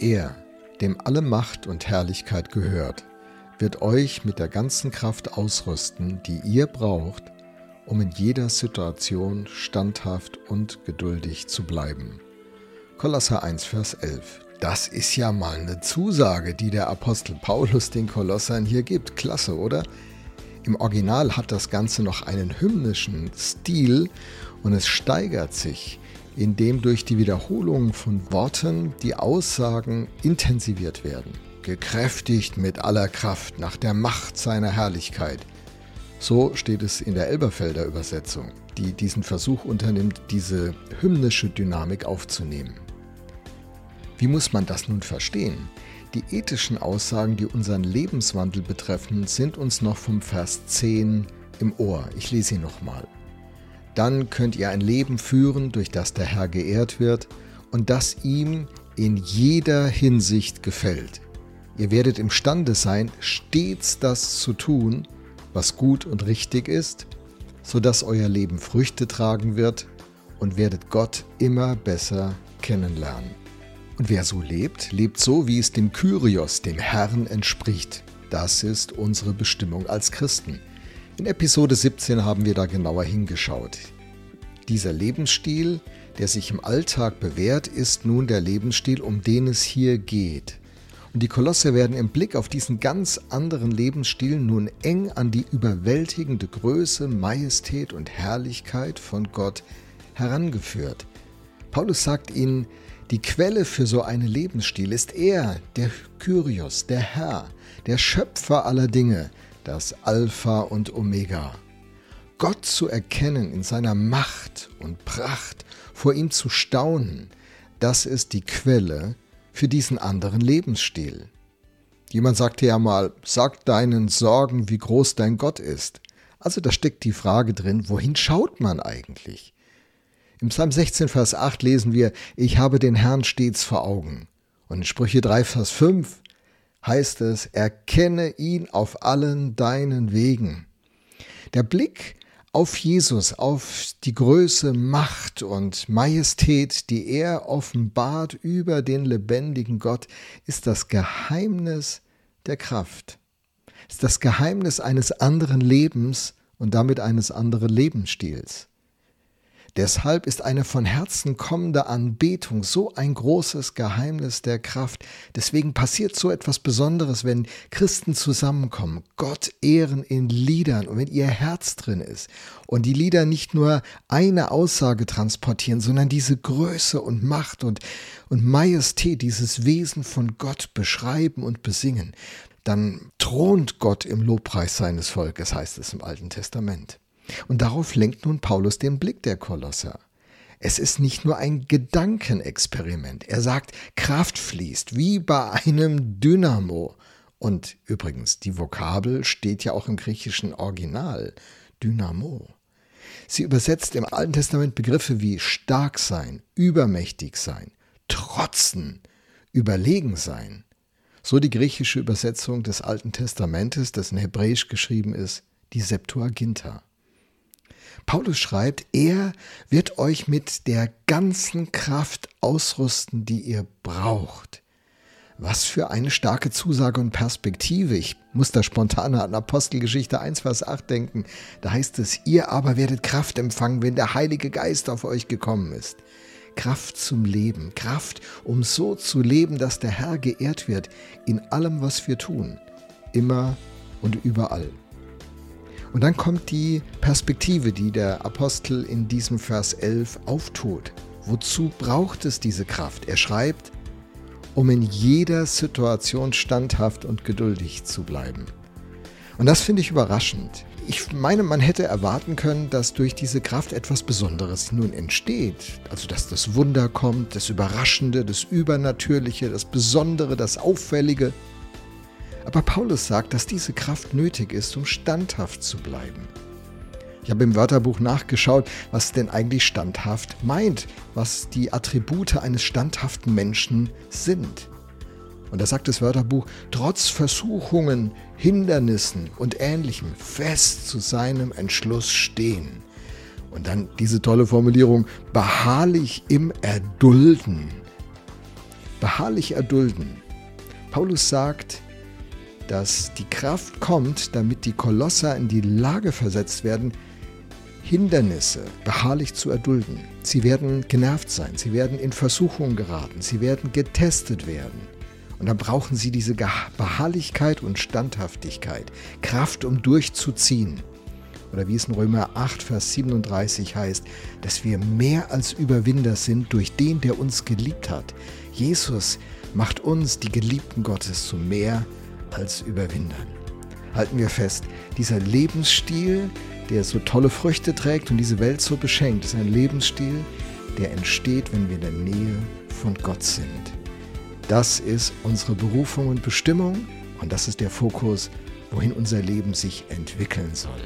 Er, dem alle Macht und Herrlichkeit gehört, wird euch mit der ganzen Kraft ausrüsten, die ihr braucht, um in jeder Situation standhaft und geduldig zu bleiben. Kolosser 1, Vers 11. Das ist ja mal eine Zusage, die der Apostel Paulus den Kolossern hier gibt. Klasse, oder? Im Original hat das Ganze noch einen hymnischen Stil und es steigert sich, indem durch die Wiederholung von Worten die Aussagen intensiviert werden. Gekräftigt mit aller Kraft nach der Macht seiner Herrlichkeit. So steht es in der Elberfelder Übersetzung, die diesen Versuch unternimmt, diese hymnische Dynamik aufzunehmen. Wie muss man das nun verstehen? Die ethischen Aussagen, die unseren Lebenswandel betreffen, sind uns noch vom Vers 10 im Ohr. Ich lese ihn nochmal. Dann könnt ihr ein Leben führen, durch das der Herr geehrt wird und das ihm in jeder Hinsicht gefällt. Ihr werdet imstande sein, stets das zu tun, was gut und richtig ist, sodass euer Leben Früchte tragen wird und werdet Gott immer besser kennenlernen. Und wer so lebt, lebt so, wie es dem Kyrios, dem Herrn, entspricht. Das ist unsere Bestimmung als Christen. In Episode 17 haben wir da genauer hingeschaut. Dieser Lebensstil, der sich im Alltag bewährt, ist nun der Lebensstil, um den es hier geht. Und die Kolosse werden im Blick auf diesen ganz anderen Lebensstil nun eng an die überwältigende Größe, Majestät und Herrlichkeit von Gott herangeführt. Paulus sagt ihnen, die Quelle für so einen Lebensstil ist er, der Kyrios, der Herr, der Schöpfer aller Dinge, das Alpha und Omega. Gott zu erkennen in seiner Macht und Pracht, vor ihm zu staunen, das ist die Quelle für diesen anderen Lebensstil. Jemand sagte ja mal, sag deinen Sorgen, wie groß dein Gott ist. Also da steckt die Frage drin, wohin schaut man eigentlich? Im Psalm 16, Vers 8 lesen wir, ich habe den Herrn stets vor Augen. Und in Sprüche 3, Vers 5 heißt es, erkenne ihn auf allen deinen Wegen. Der Blick auf Jesus, auf die Größe, Macht und Majestät, die er offenbart über den lebendigen Gott, ist das Geheimnis der Kraft. Ist das Geheimnis eines anderen Lebens und damit eines anderen Lebensstils. Deshalb ist eine von Herzen kommende Anbetung so ein großes Geheimnis der Kraft. Deswegen passiert so etwas Besonderes, wenn Christen zusammenkommen, Gott ehren in Liedern und wenn ihr Herz drin ist und die Lieder nicht nur eine Aussage transportieren, sondern diese Größe und Macht und, und Majestät, dieses Wesen von Gott beschreiben und besingen, dann thront Gott im Lobpreis seines Volkes, heißt es im Alten Testament. Und darauf lenkt nun Paulus den Blick der Kolosser. Es ist nicht nur ein Gedankenexperiment. Er sagt, Kraft fließt wie bei einem Dynamo. Und übrigens, die Vokabel steht ja auch im griechischen Original. Dynamo. Sie übersetzt im Alten Testament Begriffe wie stark sein, übermächtig sein, trotzen, überlegen sein. So die griechische Übersetzung des Alten Testamentes, das in Hebräisch geschrieben ist, die Septuaginta. Paulus schreibt, er wird euch mit der ganzen Kraft ausrüsten, die ihr braucht. Was für eine starke Zusage und Perspektive. Ich muss da spontan an Apostelgeschichte 1, Vers 8 denken. Da heißt es, ihr aber werdet Kraft empfangen, wenn der Heilige Geist auf euch gekommen ist. Kraft zum Leben, Kraft, um so zu leben, dass der Herr geehrt wird in allem, was wir tun, immer und überall. Und dann kommt die Perspektive, die der Apostel in diesem Vers 11 auftut. Wozu braucht es diese Kraft? Er schreibt, um in jeder Situation standhaft und geduldig zu bleiben. Und das finde ich überraschend. Ich meine, man hätte erwarten können, dass durch diese Kraft etwas Besonderes nun entsteht. Also dass das Wunder kommt, das Überraschende, das Übernatürliche, das Besondere, das Auffällige. Aber Paulus sagt, dass diese Kraft nötig ist, um standhaft zu bleiben. Ich habe im Wörterbuch nachgeschaut, was denn eigentlich standhaft meint, was die Attribute eines standhaften Menschen sind. Und da sagt das Wörterbuch, trotz Versuchungen, Hindernissen und Ähnlichem fest zu seinem Entschluss stehen. Und dann diese tolle Formulierung, beharrlich im Erdulden. beharrlich erdulden. Paulus sagt, dass die Kraft kommt, damit die Kolosser in die Lage versetzt werden, Hindernisse beharrlich zu erdulden. Sie werden genervt sein, sie werden in Versuchung geraten, sie werden getestet werden. Und dann brauchen sie diese Beharrlichkeit und Standhaftigkeit, Kraft, um durchzuziehen. Oder wie es in Römer 8, Vers 37 heißt, dass wir mehr als Überwinder sind durch den, der uns geliebt hat. Jesus macht uns, die Geliebten Gottes, zu mehr als Überwindern. Halten wir fest, dieser Lebensstil, der so tolle Früchte trägt und diese Welt so beschenkt, ist ein Lebensstil, der entsteht, wenn wir in der Nähe von Gott sind. Das ist unsere Berufung und Bestimmung und das ist der Fokus, wohin unser Leben sich entwickeln soll.